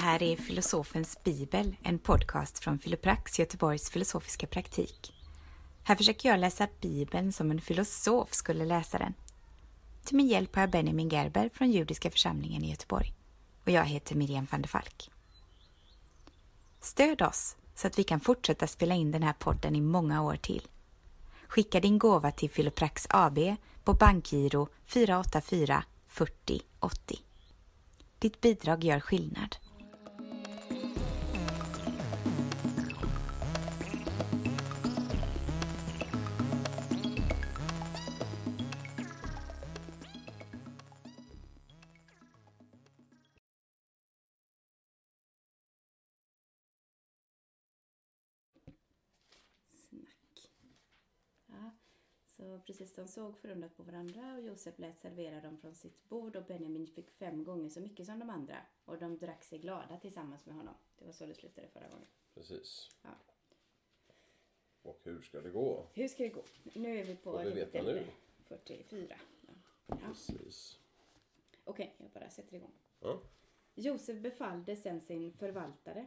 här är Filosofens bibel, en podcast från Filoprax, Göteborgs filosofiska praktik. Här försöker jag läsa bibeln som en filosof skulle läsa den. Till min hjälp har jag Benjamin Gerber från Judiska församlingen i Göteborg. Och jag heter Miriam van der Falk. Stöd oss så att vi kan fortsätta spela in den här podden i många år till. Skicka din gåva till Filoprax AB på bankgiro 484 40 80. Ditt bidrag gör skillnad. Så precis de såg förundrat på varandra och Josef lät servera dem från sitt bord och Benjamin fick fem gånger så mycket som de andra. Och de drack sig glada tillsammans med honom. Det var så det slutade förra gången. Precis. Ja. Och hur ska det gå? Hur ska det gå? Nu är vi på vi veta nu? 44. Ja. Ja. Precis. Okej, jag bara sätter igång. Ja. Josef befallde sen sin förvaltare.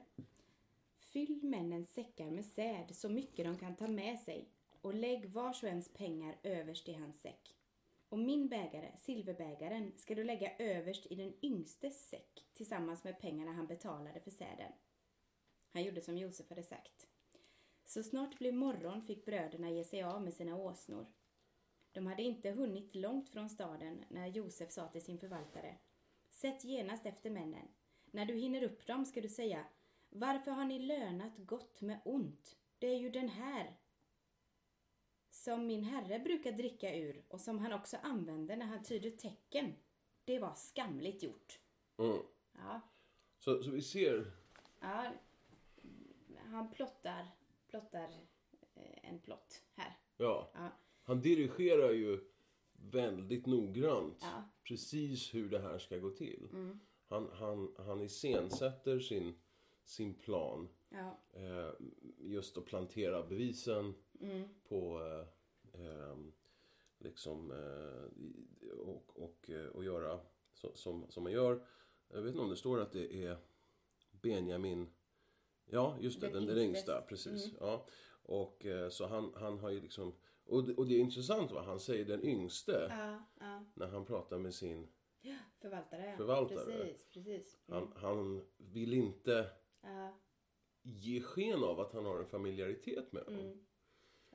Fyll männens säckar med säd så mycket de kan ta med sig och lägg vars och ens pengar överst i hans säck. Och min bägare, silverbägaren, ska du lägga överst i den yngstes säck tillsammans med pengarna han betalade för säden. Han gjorde som Josef hade sagt. Så snart det blev morgon fick bröderna ge sig av med sina åsnor. De hade inte hunnit långt från staden när Josef sa till sin förvaltare Sätt genast efter männen. När du hinner upp dem ska du säga Varför har ni lönat gott med ont? Det är ju den här som min herre brukar dricka ur och som han också använder när han tyder tecken. Det var skamligt gjort. Mm. Ja, Så, så vi ser... ja han plottar, plottar eh, en plott här. Ja. Ja, Han dirigerar ju väldigt noggrant Ja. precis hur det här ska gå till. Mm. Han, han, han iscensätter sin, sin plan. ja, Eh, just att plantera bevisen mm, på eh, liksom eh, i- och, och, eh, och göra så, som, som man gör. Jag vet inte om det står att det är Benjamin. Ja, just det, Den den, yngsta. Precis. Ja. Och eh, så han, han har ju liksom... Och, det- och det är intressant vad han säger, den yngste. ja, ja. När han pratar med sin... Förvaltare. Förvaltare. Precis, precis. Mm. Han, han vill inte Ja, ge sken av att han har en familjaritet med dem. mm.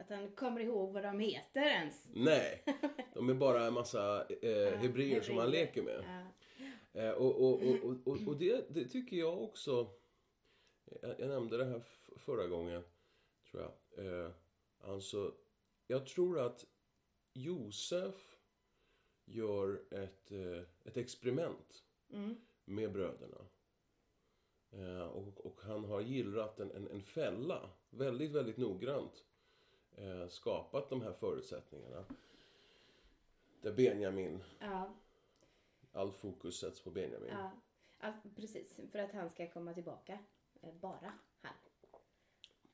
Att han kommer ihåg vad de heter ens. Nej, de är bara en massa eh, hebreer som han leker med. Ja, Eh, och och, och, och, det, det tycker jag också... Jag, jag nämnde det här förra gången, tror jag. Eh, alltså, jag tror att Josef gör ett, eh, ett experiment mm, med bröderna. Eh, och, och han har gillrat en, en, en fälla väldigt, väldigt noggrant. Eh, skapat de här förutsättningarna. Där Benjamin, ja, all fokus sätts på Benjamin. ja. Allt, precis, för att han ska komma tillbaka. Eh, Bara han.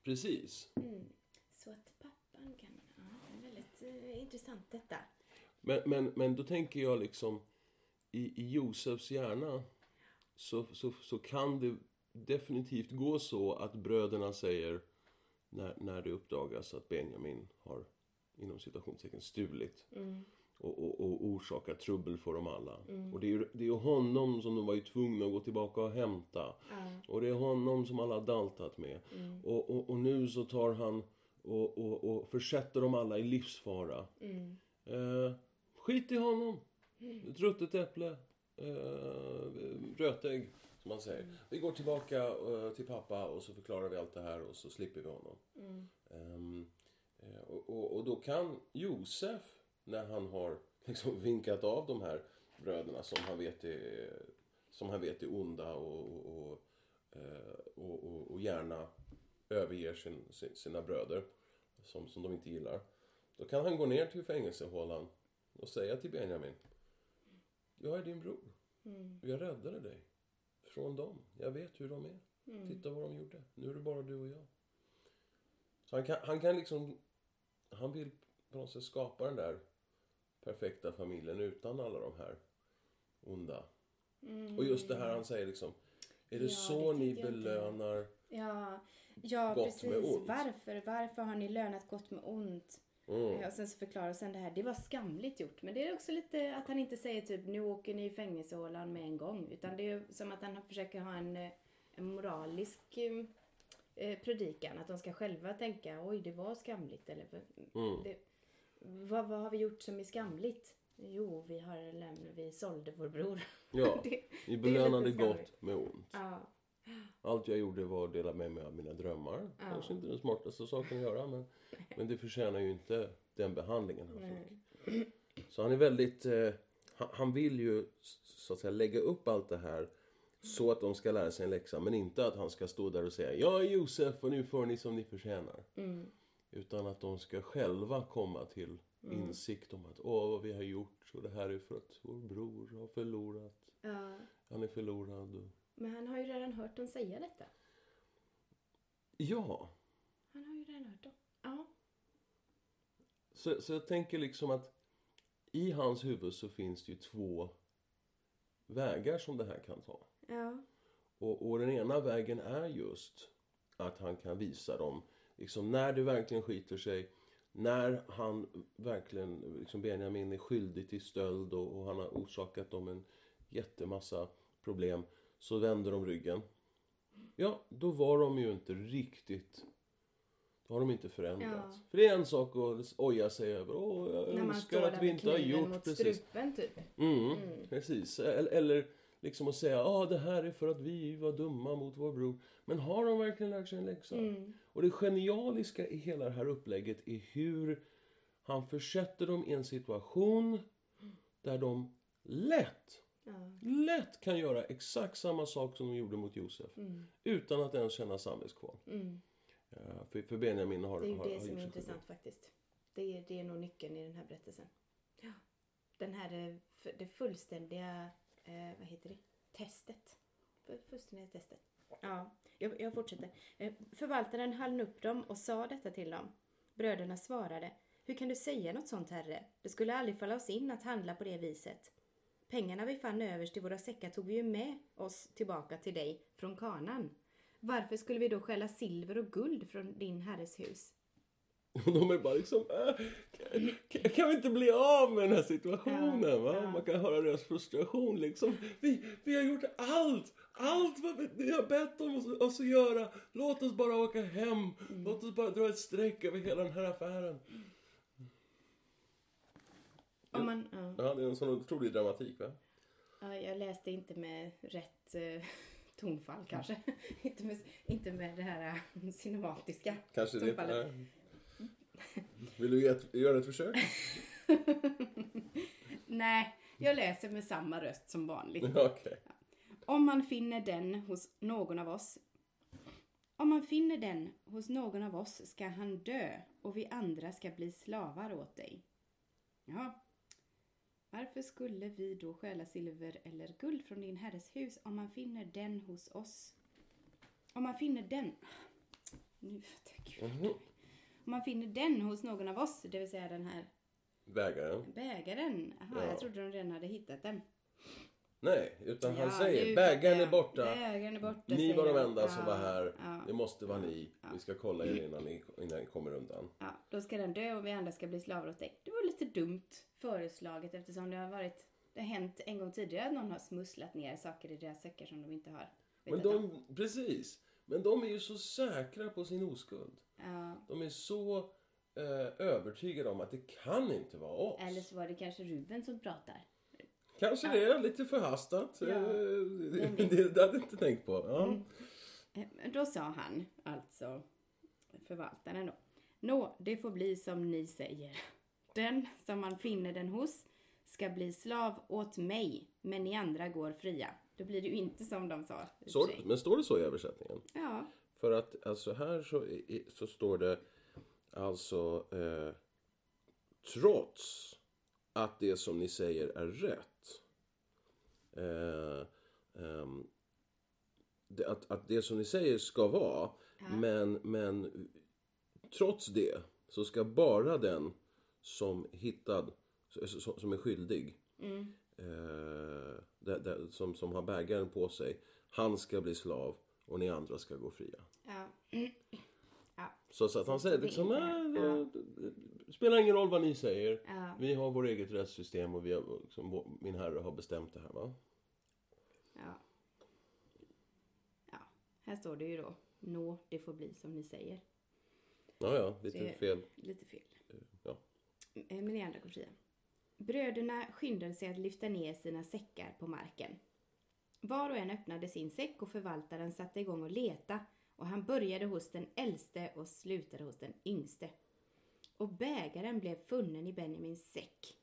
Precis. Mm. Så att pappan kan... Ja, det är väldigt eh, intressant detta. Men, men, men då tänker jag liksom i, i Josefs hjärna så, så, så kan det definitivt gå så att bröderna säger när, när det uppdagas att Benjamin har inom citationstecken stulit Mm. och, och, och orsakat trubbel för dem alla. Och det är ju det är honom som de var ju tvungna att gå tillbaka och hämta. Ja, Och det är honom som alla har daltat med. mm, Och, och, och nu så tar han och, och, och försätter dem alla i livsfara. mm, Eh, skit i honom. Ett ruttet äpple. Eh, rötägg, som man säger. Vi går tillbaka eh, till pappa och så förklarar vi allt det här och så slipper vi honom. mm, eh, och, och, och då kan Josef, när han har liksom vinkat av de här bröderna som han vet är, som han vet är onda och, och, och, eh, och, gärna överger sin, sina bröder som, som de inte gillar. Då kan han gå ner till fängelsehålan och säga till Benjamin. Jag är din bror. mm, Jag räddade dig från dem. Jag vet hur de är. mm. Titta vad de gjorde. Nu är det bara du och jag. Så han kan, han kan liksom... Han vill på något sätt skapa den där perfekta familjen utan alla de här onda. Mm. Och just det här han säger liksom... Är det Ja, så det ni belönar? Ja, ja Gott precis. med ont. Varför? Varför har ni lönat gott med ont? Mm. Eh, Och sen så förklarar sen det här, det var skamligt gjort. Men det är också lite att han inte säger typ nu åker ni i fängelsehålan med en gång. Utan det är som att han försöker ha en, eh, en moralisk eh, eh, predikan. Att de ska själva tänka oj det var skamligt. Eller, Mm. det, vad, vad har vi gjort som är skamligt? Jo, vi har lämnat, vi sålde vår bror. Ja, är belönade gott med ont. Ja. Allt jag gjorde var att dela med mig av mina drömmar. Ja. Kanske inte den smartaste saken att göra men, men det förtjänar ju inte den behandlingen han Nej. fick. Så han är väldigt... Eh, han, han vill ju så att säga lägga upp allt det här så att de ska lära sig en läxa men inte att han ska stå där och säga Jag är Josef och nu får ni som ni förtjänar. Mm. Utan att de ska själva komma till insikt om att åh vad vi har gjort och det här är för att vår bror har förlorat. ja. Han är förlorad. Och... Men han har ju redan hört dem säga detta. Ja, Han har ju redan hört dem. Ja. Så, så jag tänker liksom att i hans huvud så finns det ju två vägar som det här kan ta. Ja. Och, och den ena vägen är just att han kan visa dem, liksom när det verkligen skiter sig, när han verkligen, liksom Benjamin är skyldig till stöld och, och han har orsakat dem en jättemassa problem, så vänder de ryggen. Ja, då var de ju inte riktigt då har de inte förändrats. Ja. För det är en sak att oja sig över. Åh, jag När önskar att vi inte har gjort mot precis. strupen typ. Mm, Precis. Eller, eller liksom att säga ah, det här är för att vi var dumma mot vår bror. Men har de verkligen lärt sig en läxa? Mm. Och det genialiska i hela det här upplägget är hur han försätter dem i en situation där de lätt, Ja. lätt kan göra exakt samma sak som de gjorde mot Josef. Mm. Utan att ens känna samvetskval. Mm. Ja, för, för Benjamin har, Det är ju har, det har som är intressant faktiskt. Det är, det är nog nyckeln i den här berättelsen. Ja. Den här, eh, det fullständiga, eh, vad heter det, testet. Fu- Fullständiga testet. Ja, jag, jag fortsätter. Eh, Förvaltaren höll upp dem och sa detta till dem. Bröderna svarade. Hur kan du säga något sånt, herre? Det skulle aldrig falla oss in att handla på det viset. Pengarna vi fann överst i våra säckar tog vi ju med oss tillbaka till dig från kanan. Varför skulle vi då stjäla silver och guld från din herres hus? De är bara liksom, äh, kan, kan vi inte bli av med den här situationen? Ja, va? ja. Man kan höra deras frustration liksom. Vi, vi har gjort allt, allt vad vi, ni har bett om oss, oss att göra. Låt oss bara åka hem. Mm. Låt oss bara dra ett streck över hela den här affären. Om man, ja. Ja, det är en sån otrolig dramatik va? Ja, jag läste inte med rätt eh, tonfall kanske. inte, med, inte med det här eh, cinematiska Kanske det. tonfallet. Nej. Vill du ett, göra ett försök? Nej, jag läser med samma röst som vanligt. Okej. Om man finner den hos någon av oss om man finner den hos någon av oss ska han dö och vi andra ska bli slavar åt dig. Ja. Varför skulle vi då stjäla silver eller guld från din herres hus om man finner den hos oss? Om man finner den... Nu tänker jag. Mhm. Om man finner den hos någon av oss, det vill säga den här Bägaren? bägaren. Jaha, Ja. jag trodde de redan hade hittat den. Nej, utan han säger bägaren är borta. Bägaren är borta, Ni var de de. enda som var här. Det måste vara ni. Vi ska kolla er innan ni, innan ni kommer undan. Ja, då ska den dö och vi andra ska bli slavar åt dig. Det var lite dumt föreslaget eftersom det har varit det har hänt en gång tidigare att någon har smusslat ner saker i deras säckar som de inte har Men vetat om. de, precis. Men de är ju så säkra på sin oskuld. Ja, De är så eh, övertygade om att det kan inte vara oss. eller så var det kanske Ruben som pratar. Kanske det är lite förhastat. Ja. Eh, det, Men- det, hade jag inte tänkt på. Ja. Mm. Eh, Då sa han, alltså förvaltaren då. Nå, det får bli som ni säger. Den som man finner den hos ska bli slav åt mig, men ni andra går fria. Då blir det ju inte som de sa. Så, men står det så i översättningen? Ja, För att alltså här så, så står det alltså eh, trots att det som ni säger är rätt. Eh, ehm, att, att det som ni säger ska vara. Men, men trots det så ska bara den som hittad, som, är skyldig eh, det, det, som, som har bägaren på sig, han ska bli slav och ni andra ska gå fria. Ja. ja. Så, så att han säger liksom, det det, spelar ingen roll vad ni säger. Ja. Vi har vårt eget rättssystem och vi har, liksom, min herre har bestämt det här. Va? Ja. Ja, här står det ju då. Nå, det får bli som ni säger. Ja, ja, lite fel. Lite fel. Ja. Men ni andra fria. Bröderna skyndade sig att lyfta ner sina säckar på marken. Var och en öppnade sin säck och förvaltaren satte igång att leta och han började hos den äldste och slutade hos den yngste. Och bägaren blev funnen i Benjamins säck.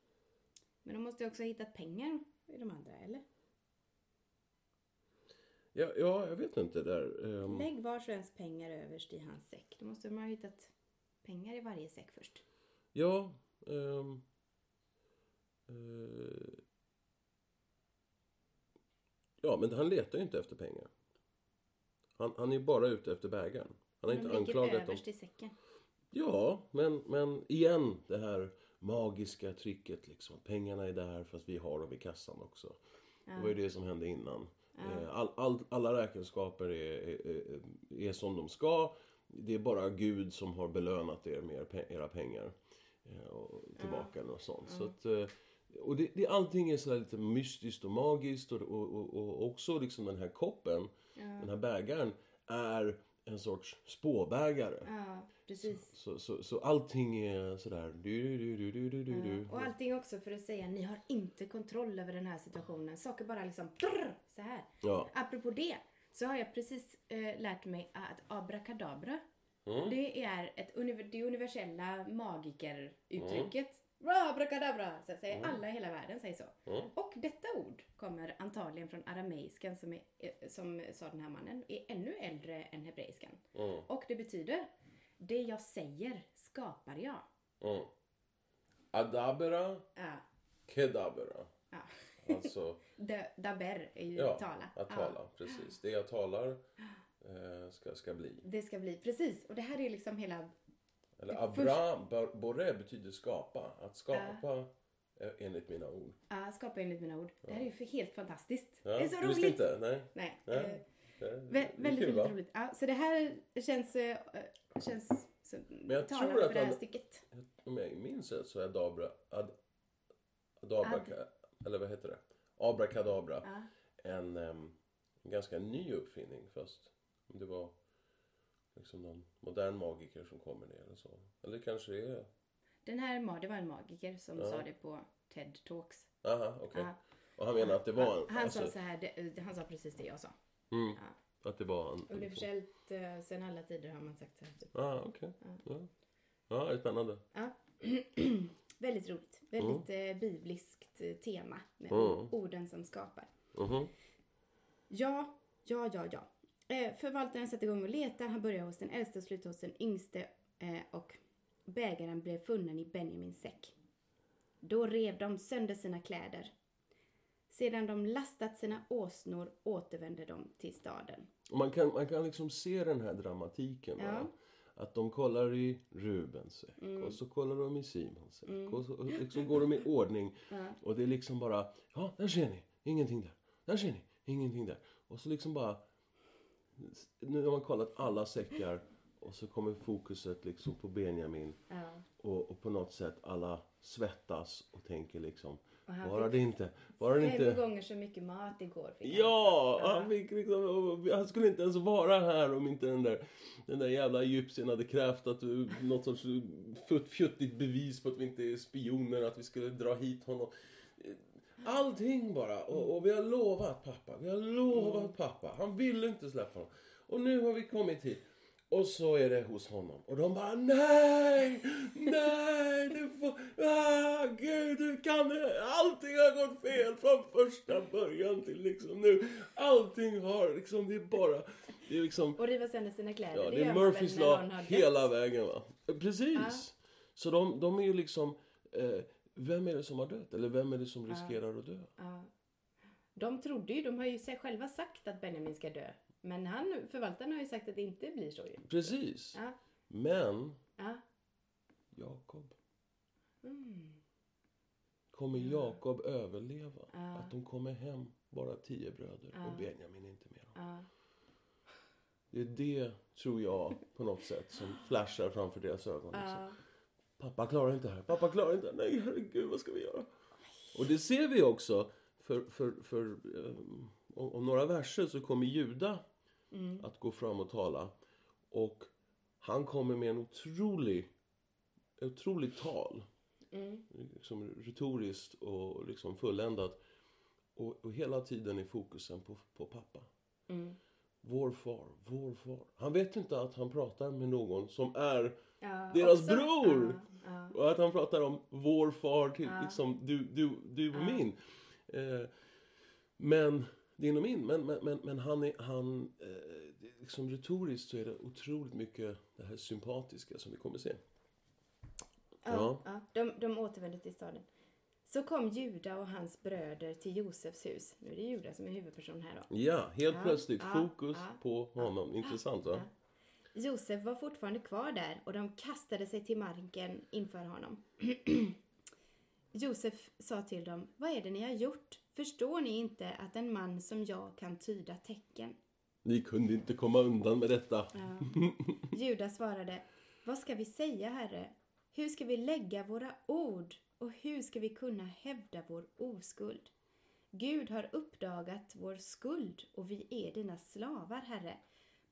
Men de måste ju också ha hittat pengar i de andra, eller? Ja, ja, jag vet inte där. ehm, Lägg vars och ens pengar överst i hans säck. Då måste man ha hittat pengar i varje säck först. Ja. ehm, eh, ja, men han letar ju inte efter pengar. Han, han är bara ute efter bägaren. Han har De inte anklagat överst i säcken. Ja, men, men igen det här magiska tricket liksom. Pengarna är där fast vi har dem i kassan också. Det var ju det som hände innan. Eh, All, all, alla räkenskaper är, är, är, som de ska. Det är bara Gud som har belönat er med er era pengar. eh, Och tillbaka eller något sånt. Så att, eh, och det, det, allting är sådär lite mystiskt och magiskt och, och, och, och också liksom den här koppen, den här bägaren, är en sorts spåbägare. Ja, precis. Så, så, så allting är sådär du, du, du, du, du, du, du. Och allting också för att säga ni har inte kontroll över den här situationen. Saker bara liksom brrr, så här. Ja. Apropå det så har jag precis eh, lärt mig att abrakadabra Mm. det är ett det universella magikeruttrycket. Mm. Bra, abrakadabra! Så säger alla i hela världen säger så. Och detta ord kommer antagligen från arameiskan som, är, eh, som sa den här mannen, är ännu äldre än hebreiskan. Mm. Och det betyder det jag säger skapar jag. Mm. Adabera, Ja. kedabera. ja. Alltså, Da- Daber är ju ja, tala. att Ja, tala. Precis. Det jag talar eh, ska, ska bli. det ska bli, precis. Och det här är liksom hela, Eller Abra, bar- Borre betyder skapa. Att skapa eh, enligt mina ord. ja, skapa enligt mina ord. Det här är ju helt fantastiskt. Det är så roligt. inte? Nej. Nej. Nej. eh, vä- väldigt, kul, väldigt roligt. Ja, så det här känns, eh, känns som, jag talar tror för att det här stycket. Om jag minns rätt så är Adabra, ad, adabra, eller vad heter det? Abrakadabra. Ja. En, en ganska ny uppfinning fast det var liksom någon modern magiker som kommer ner eller så. Eller kanske det är... Den här, det var en magiker som sa det på TED Talks. Aha, okej. Ja. Och han menar att det var en, Han alltså, sa så här, det, han sa precis det jag sa. mm, Ja. att det var en... Universellt, eh, sen alla tider har man sagt så här. Typ. Ah, okej. Ja. ja, det är spännande. Ja. väldigt roligt. Väldigt eh, bibliskt eh, tema med Mm. orden som skapar. Mhm. Ja, ja, ja, ja. Eh, förvaltaren satte igång och leta. Han började hos den äldste och slutade hos den yngste. Eh, och bägaren blev funnen i Benjamins säck. Då rev de sönder sina kläder. Sedan de lastat sina åsnor återvände de till staden. Man, kan, man kan liksom se den här dramatiken. Ja. Va? Att de kollar i Rubens säck Mm. och så kollar de i Simons säck. Och så och liksom går de i ordning. Och det är liksom bara, ja där ser ni, ingenting där. Där ser ni, ingenting där. Och så liksom bara, nu har man kollat alla säckar och så kommer fokuset liksom på Benjamin. Ja. Och, och på något sätt alla svettas och tänker liksom, han bara det inte, bara det Fem inte. gånger så mycket mat igår fick han. Ja, han fick liksom, han skulle inte ens vara här om inte den där, den där jävla egyptien hade krävt att något sorts fjuttigt bevis på att vi inte är spioner, att vi skulle dra hit honom. Allting bara. Och, och vi har lovat pappa, vi har lovat pappa. Han ville inte släppa honom. Och nu har vi kommit hit. Och så är det hos honom. Och de bara nej, nej, du får, ah, gud, du kan det. Allting har gått fel från första början till liksom nu. Allting har liksom, det är bara, det är liksom, Och riva sönder sina kläder. ja, det gör är Murphys lag hela vägen va. Precis. Så de, de är ju liksom, eh, vem är det som har dött? Eller vem är det som riskerar att dö? Ja. De trodde ju, de har ju själva sagt att Benjamin ska dö. Men han, förvaltaren har ju sagt att det inte blir så ju. Precis. Ja. Men Ja. Jakob Mm. kommer Jakob överleva? Att de kommer hem, bara tio bröder och Benjamin inte. Ja. Det är det, tror jag, på något sätt som flashar framför deras ögon. Liksom. Pappa klarar inte det här. Pappa klarar inte det här. Nej, herregud, vad ska vi göra? Och det ser vi också. För, för, för eh, om, några verser så kommer Juda att gå fram och tala. Och han kommer med en otrolig, otroligt tal. Liksom retoriskt och liksom fulländat. Och, och hela tiden är fokusen på, på pappa. Vår far, vår far. Han vet inte att han pratar med någon som är Ja, deras också- bror. Ja, ja. Och att han pratar om vår far till liksom du, du, du och min. Eh, men, din och min. Men, men, men, men han är, han, eh, liksom retoriskt så är det otroligt mycket det här sympatiska som vi kommer se. Ja, ja. De, de återvände till staden. Så kom Juda och hans bröder till Josefs hus. Nu är det Juda som är huvudperson här då. Ja, helt plötsligt fokus på honom. Intressant va? Josef var fortfarande kvar där och de kastade sig till marken inför honom. Josef sa till dem, vad är det ni har gjort? Förstår ni inte att en man som jag kan tyda tecken? Ni kunde inte komma undan med detta. Juda svarade, vad ska vi säga, Herre? Hur ska vi lägga våra ord och hur ska vi kunna hävda vår oskuld? Gud har uppdagat vår skuld och vi är dina slavar, Herre.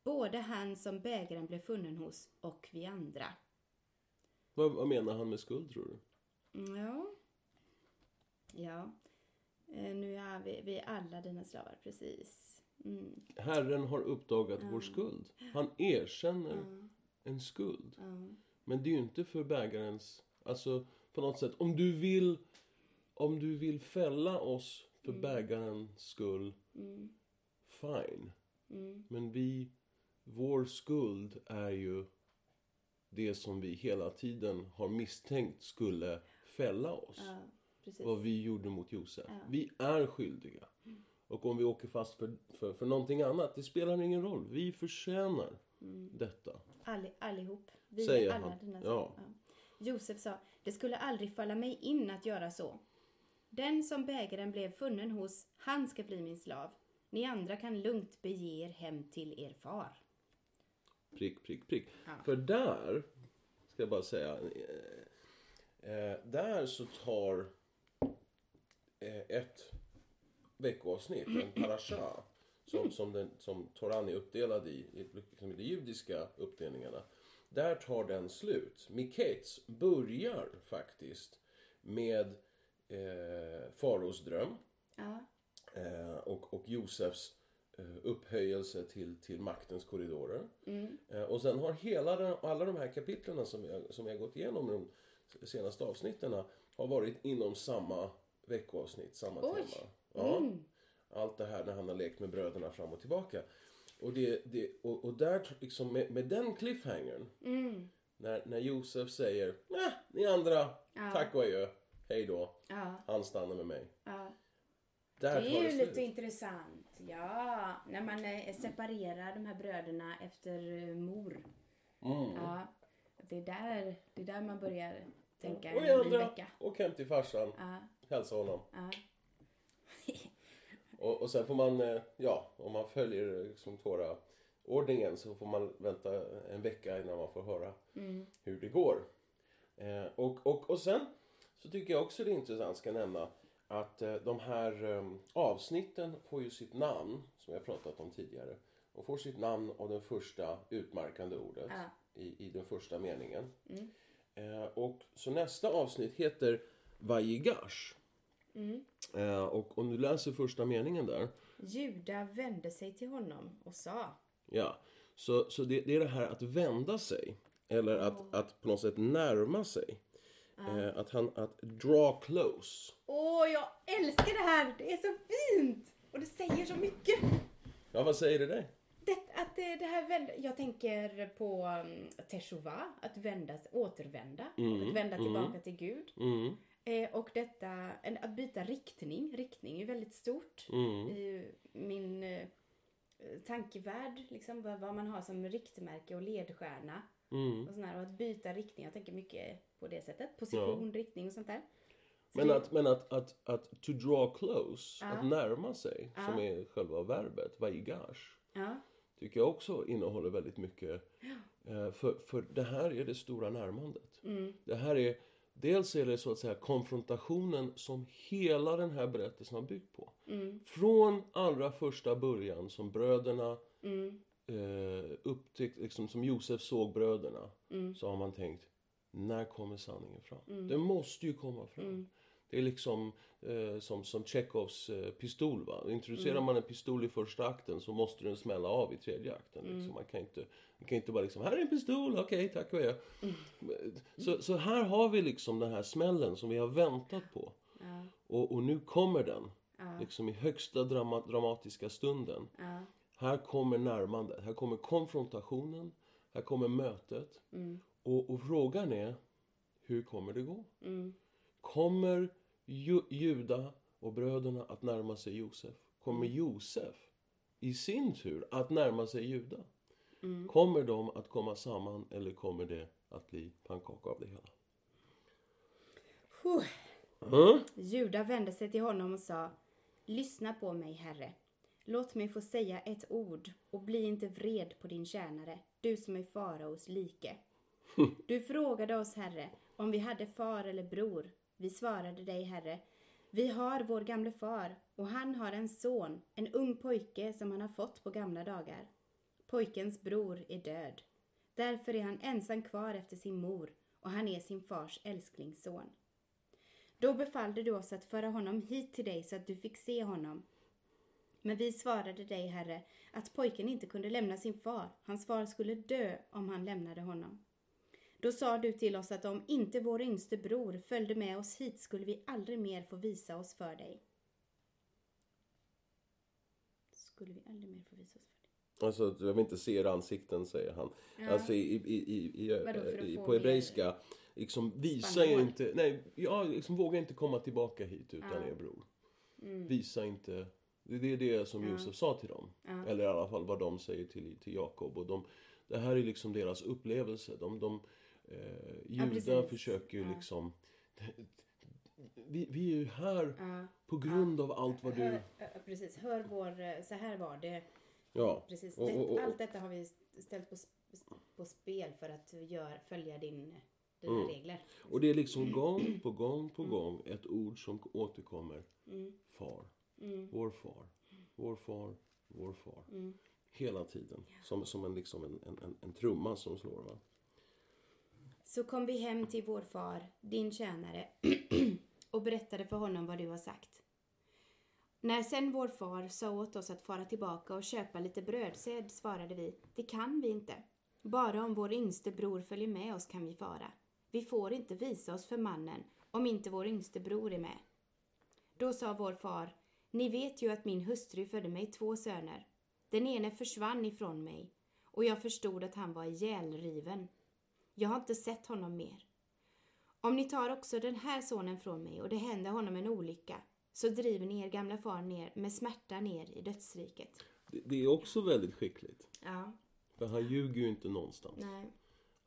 Både han som bägaren blev funnen hos och vi andra. Vad, vad menar han med skuld tror du? Mm, Ja. Ja. Eh, Nu är vi, vi är alla dina slavar, precis. Mm. Herren har uppdagat vår skuld. Han erkänner en skuld. Men det är ju inte för bägarens... Alltså, på något sätt, om du vill, om du vill fälla oss för bägarens skull, fine. Men vi, vår skuld är ju det som vi hela tiden har misstänkt skulle fälla oss. Ja. Vad vi gjorde mot Josef. Vi är skyldiga. Och om vi åker fast för, för, för någonting annat, det spelar ingen roll. Vi förtjänar detta. Alli, allihop. Vi Säger är alla han. dina Ja. slavar. Josef sa, det skulle aldrig falla mig in att göra så. Den som bägaren blev funnen hos, han ska bli min slav. Ni andra kan lugnt bege er hem till er far. Prick, prick, prick. För där, ska jag bara säga, eh, eh, där så tar eh, ett veckoavsnitt, en parasha, som, som, den, som Toran är uppdelad i, i liksom de judiska uppdelningarna. Där tar den slut. Miketz börjar faktiskt med eh, Faros dröm Ja, eh, och, och Josefs upphöjelse till, till maktens korridorer. Eh, och sen har hela den, alla de här kapitlen som vi, har, som vi har gått igenom de senaste avsnitten har varit inom samma veckoavsnitt, samma Oj. tema. Ja. Allt det här när han har lekt med bröderna fram och tillbaka. Och, det, det, och, och där, liksom med, med den cliffhangern, när, när Josef säger nah, ni andra, tack och adjö, hej då, ja, han stannar med mig. ja. Det är ju lite intressant. Ja, när man eh, separerar de här bröderna efter eh, mor. Mm. Ja, det är, där, det är där man börjar tänka Och ni en ny andra, vecka. åk hem till farsan, Ja, hälsa honom. ja. Och, och sen får man, eh, ja, om man följer liksom Tora-ordningen så får man vänta en vecka innan man får höra hur det går. Eh, och, och, och sen så tycker jag också det är intressant, ska nämna, att eh, de här eh, avsnitten får ju sitt namn, som jag pratat om tidigare, och får sitt namn av det första utmärkande ordet Ja. i, i den första meningen. Eh, och så nästa avsnitt heter Vajigash. Eh, och om du läser första meningen där. Juda vände sig till honom och sa Ja, så, så det, det är det här att vända sig. Eller att, att på något sätt närma sig. Eh, att han, att draw close. Åh, jag älskar det här! Det är så fint! Och det säger så mycket! Ja, vad säger det dig? Det, att det, det här vänd, jag tänker på um, teshuva, att vända, återvända, att vända tillbaka till Gud. Mm, Eh, och detta, en, att byta riktning, riktning är väldigt stort mm, i min eh, tankevärld, liksom vad, vad man har som riktmärke och ledstjärna. Mm. Och, sån här, och att byta riktning, jag tänker mycket på det sättet. Position, riktning och sånt där. Men, att, men att, att, att to draw close, att närma sig, som är själva verbet, vaigash, Ja. tycker jag också innehåller väldigt mycket. Eh, För, för det här är det stora närmandet. Det här är, dels är det så att säga konfrontationen som hela den här berättelsen har byggt på. Från allra första början som bröderna eh, upptäckte, liksom, som Josef såg bröderna, så har man tänkt, när kommer sanningen fram? Den måste ju komma fram. Det är liksom eh, som, som Tjechovs eh, pistol. Va? Introducerar man en pistol i första akten så måste den smälla av i tredje akten. Liksom. Man, kan inte, man kan inte bara liksom, här är en pistol, okej tack och adjö. Så, så här har vi liksom den här smällen som vi har väntat på. Och, och nu kommer den. Liksom i högsta drama, dramatiska stunden. Här kommer närmandet, här kommer konfrontationen, här kommer mötet. Och, och frågan är, hur kommer det gå? Kommer ju, Juda och bröderna att närma sig Josef? Kommer Josef i sin tur att närma sig Juda? Kommer de att komma samman eller kommer det att bli pannkaka av det hela? Huh. Mm? Juda vände sig till honom och sa Lyssna på mig, Herre. Låt mig få säga ett ord och bli inte vred på din tjänare, du som är faraos like. Du frågade oss, Herre, om vi hade far eller bror. Vi svarade dig, Herre, vi har vår gamle far och han har en son, en ung pojke som han har fått på gamla dagar. Pojkens bror är död. Därför är han ensam kvar efter sin mor och han är sin fars älsklingsson. Då befallde du oss att föra honom hit till dig så att du fick se honom. Men vi svarade dig, Herre, att pojken inte kunde lämna sin far. Hans far skulle dö om han lämnade honom. Då sa du till oss att om inte vår yngste bror följde med oss hit skulle vi aldrig mer få visa oss för dig. Skulle vi aldrig mer få visa oss för dig? Alltså, jag vill inte se era ansikten, säger han. Alltså i, i, i, i, att i, på hebreiska, liksom visa er inte, nej, ja, liksom våga inte komma tillbaka hit utan er bror. Mm. Visa inte, det är det som Josef sa till dem. Eller i alla fall vad de säger till, till Jakob. Och de, det här är liksom deras upplevelse. De, de, eh, Juda precis. försöker ju liksom, vi, vi är ju här på grund av allt vad du... Hör, äh, precis, hör vår, eh, så här var det. Ja. Precis, Och- och- och- allt detta har vi ställt på, på spel för att gör, följa din, dina Mm. regler. Och det är liksom gång på gång på gång ett ord som återkommer. Far. Vår far. Vår far. Vår far. Hela tiden. Som, som en, liksom en, en, en, en trumma som slår. Va? Så kom vi hem till vår far, din tjänare, och berättade för honom vad du har sagt. När sen vår far sa åt oss att fara tillbaka och köpa lite brödsed svarade vi, det kan vi inte. Bara om vår yngste bror följer med oss kan vi fara. Vi får inte visa oss för mannen om inte vår yngste bror är med. Då sa vår far, ni vet ju att min hustru födde mig två söner. Den ene försvann ifrån mig och jag förstod att han var ihjälriven. Jag har inte sett honom mer. Om ni tar också den här sonen från mig och det händer honom en olycka så driver ni er gamla far ner med smärta ner i dödsriket. Det, det är också väldigt skickligt. Ja, För han ljuger ju inte någonstans. nej.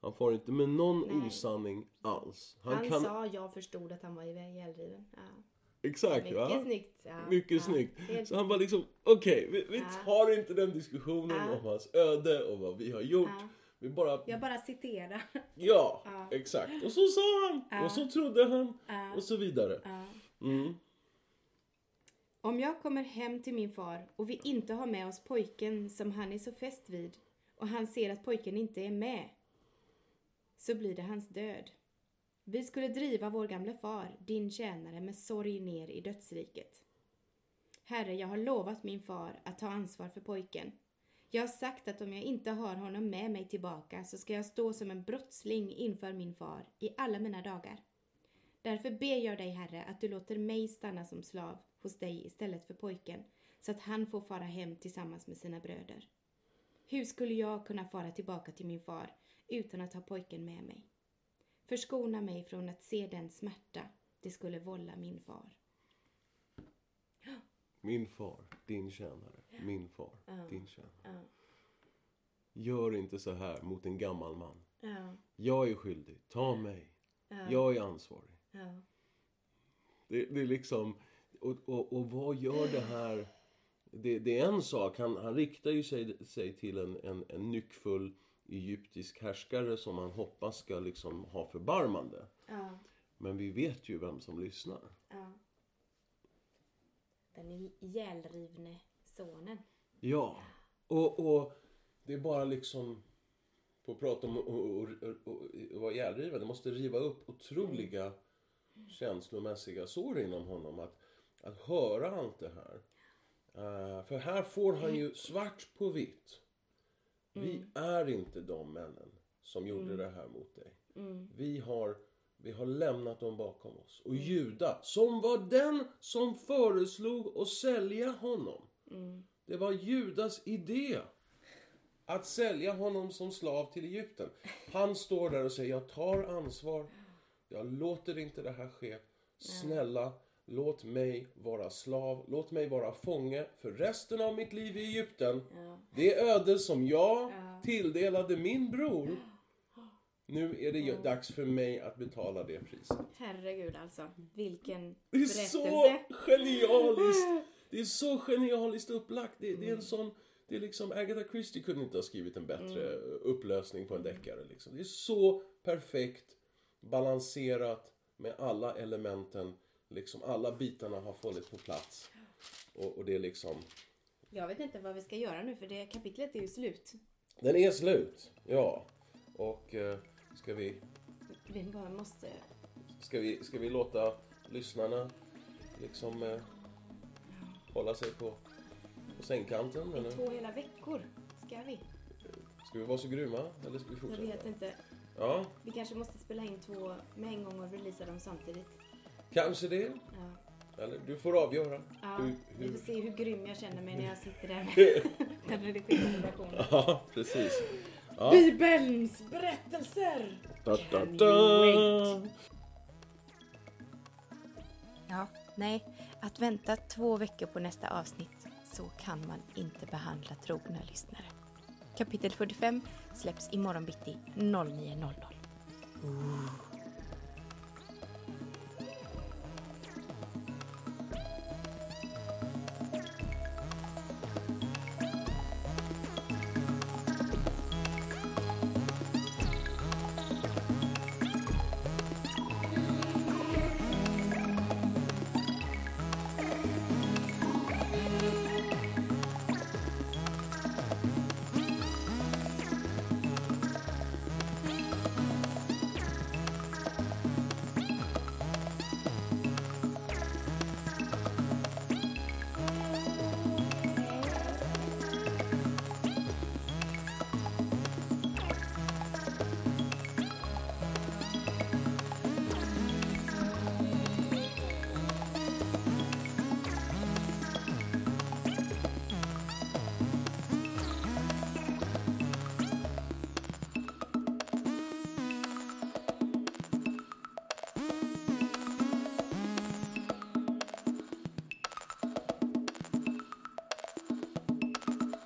Han får inte med någon Nej. osanning alls. Han, Han, kan... sa jag förstod att han var ihjälriven. Ja. Exakt Mycket va? snyggt. Ja. Mycket ja. snyggt. Helt- Så han var liksom, okej, vi, vi Ja. tar inte den diskussionen om hans öde och vad vi har gjort. Vi bara, Jag bara citerar. ja, exakt. Och så sa han, och så trodde han, och så vidare. Mm. Om jag kommer hem till min far och vi inte har med oss pojken som han är så fäst vid och han ser att pojken inte är med, så blir det hans död. Vi skulle driva vår gamle far, din tjänare, med sorg ner i dödsriket. Herre, jag har lovat min far att ta ansvar för pojken. Jag har sagt att om jag inte har honom med mig tillbaka så ska jag stå som en brottsling inför min far i alla mina dagar. Därför ber jag dig, Herre, att du låter mig stanna som slav hos dig istället för pojken, så att han får fara hem tillsammans med sina bröder. Hur skulle jag kunna fara tillbaka till min far utan att ha pojken med mig? Förskona mig från att se den smärta det skulle vålla min far. Min far, din tjänare. Min far, din tjänare. Ja, Gör inte så här mot en gammal man. ja, Jag är skyldig, ta mig. Ja. Jag är ansvarig. ja. Det, det är liksom... Och, och, och vad gör det här? Det, det är en sak, han, han riktar ju sig, sig till en, en, en nyckfull egyptisk härskare som han hoppas ska liksom ha förbarmande. Ja, Men vi vet ju vem som lyssnar. ja. Den ihjälrivne sonen. Ja, och, och det är bara liksom... På att prata om att vara ihjälriven, det måste riva upp otroliga känslomässiga sår inom honom. Att, att höra allt det här. Eh, för här får han ju svart på vitt. Vi är inte de männen som gjorde det här mot dig. Vi, har, vi har lämnat dem bakom oss. Och Juda, som var den som föreslog att sälja honom. Det var Judas idé. Att sälja honom som slav till Egypten. Han står där och säger, jag tar ansvar. Jag låter inte det här ske. Snälla, låt mig vara slav. Låt mig vara fånge för resten av mitt liv i Egypten. Det öde som jag tilldelade min bror. Nu är det ju dags för mig att betala det priset. Herregud alltså. Vilken Det är berättelse. så genialiskt! Det är så genialiskt upplagt. Det, det är en sån... Det är liksom, Agatha Christie kunde inte ha skrivit en bättre upplösning på en deckare. Liksom. Det är så perfekt balanserat med alla elementen. Liksom alla bitarna har fallit på plats. Och, och det är liksom... Jag vet inte vad vi ska göra nu för det kapitlet är ju slut. Den är slut, ja. Och eh, ska vi... Vi bara måste... Ska vi, ska vi låta lyssnarna liksom eh, hålla sig på, på sängkanten? Eller? Två hela veckor ska vi. Ska vi vara så grymma? Eller ska vi Jag fortsätta? vet inte. Ja, Vi kanske måste spela in två med en gång och releasa dem samtidigt. Kanske det. Ja. Eller du får avgöra. Ja, Hur, Vi hur... får se hur grym jag känner mig när jag sitter där med den redigerade versionen. Ja, precis. Ja. Bibelns berättelser! Da, da, da. Ja, nej. Att vänta två veckor på nästa avsnitt, så kan man inte behandla trogna lyssnare. Kapitel 45 släpps imorgon bitti 09.00.